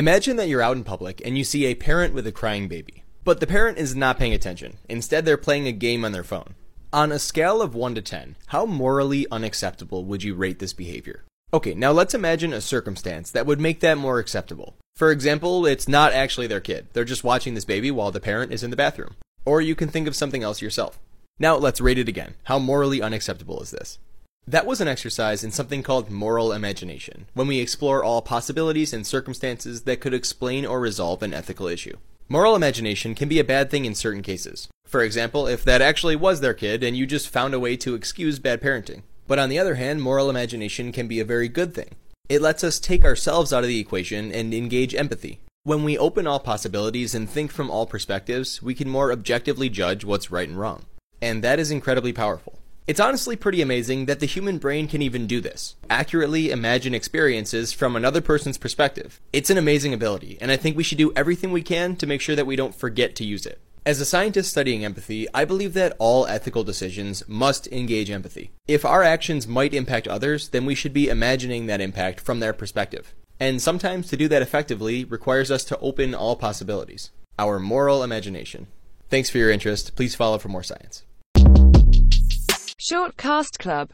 Imagine that you're out in public and you see a parent with a crying baby. But the parent is not paying attention. Instead, they're playing a game on their phone. On a scale of 1 to 10, how morally unacceptable would you rate this behavior? Okay, now let's imagine a circumstance that would make that more acceptable. For example, it's not actually their kid. They're just watching this baby while the parent is in the bathroom. Or you can think of something else yourself. Now let's rate it again. How morally unacceptable is this? That was an exercise in something called moral imagination, when we explore all possibilities and circumstances that could explain or resolve an ethical issue. Moral imagination can be a bad thing in certain cases. For example, if that actually was their kid and you just found a way to excuse bad parenting. But on the other hand, moral imagination can be a very good thing. It lets us take ourselves out of the equation and engage empathy. When we open all possibilities and think from all perspectives, we can more objectively judge what's right and wrong. And that is incredibly powerful. It's honestly pretty amazing that the human brain can even do this accurately imagine experiences from another person's perspective. It's an amazing ability, and I think we should do everything we can to make sure that we don't forget to use it. As a scientist studying empathy, I believe that all ethical decisions must engage empathy. If our actions might impact others, then we should be imagining that impact from their perspective. And sometimes to do that effectively requires us to open all possibilities. Our moral imagination. Thanks for your interest. Please follow for more science. Short Cast Club